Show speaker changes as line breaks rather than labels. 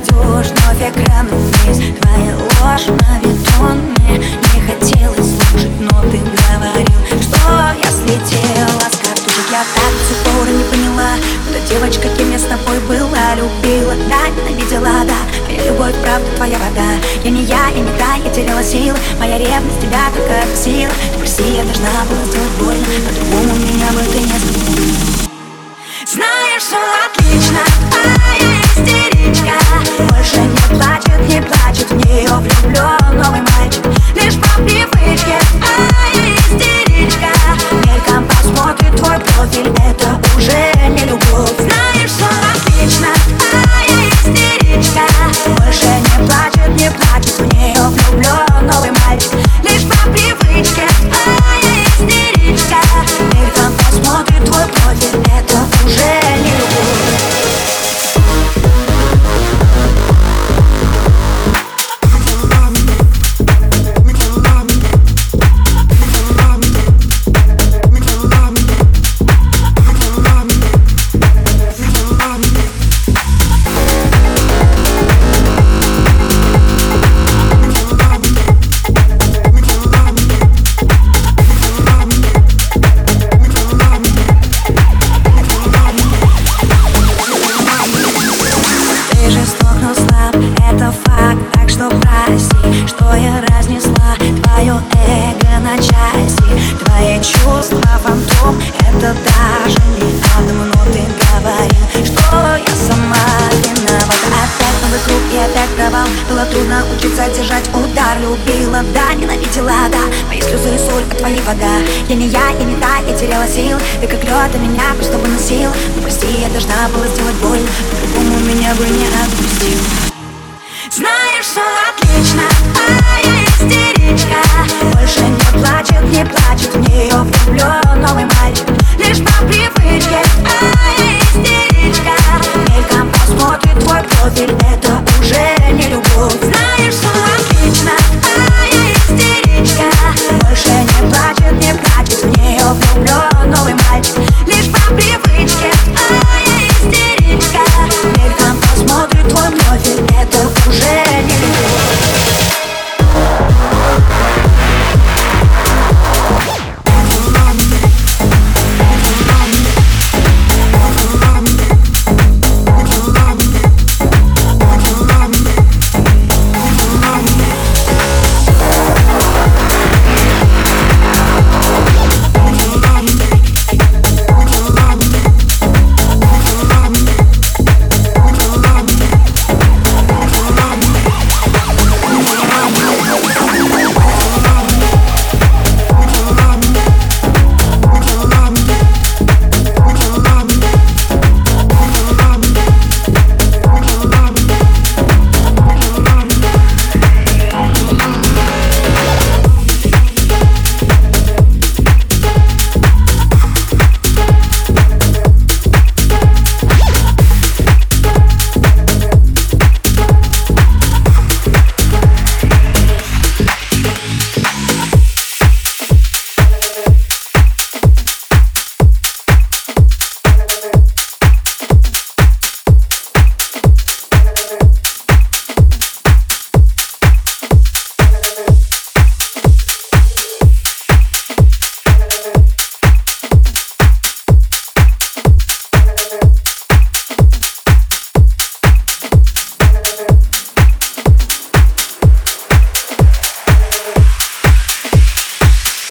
крадешь вновь экран вниз. Твоя ложь на бетонной. Не хотелось слушать, но ты говорил Что я слетела с картушек. Я так с упора не поняла Куда девочка, кем я с тобой была Любила, да, ненавидела, да. Моя любовь, правда, твоя вода. Я не я, я не та, я теряла силы. Моя ревность тебя только бесила. Прости, я должна была сделать больно. По-другому меня бы ты не забыла чувства фантом Это даже не одно, но ты говорил Что я сама виновата. Опять новый круг и опять провал. Было трудно учиться держать удар. Любила, да, ненавидела, да. Мои слезы соль, а твои вода. Я не я, я не та, я теряла сил. Ты как лед, а меня просто выносил. Ну прости, я должна была сделать больно По-другому меня бы не отпустил. Знаешь, все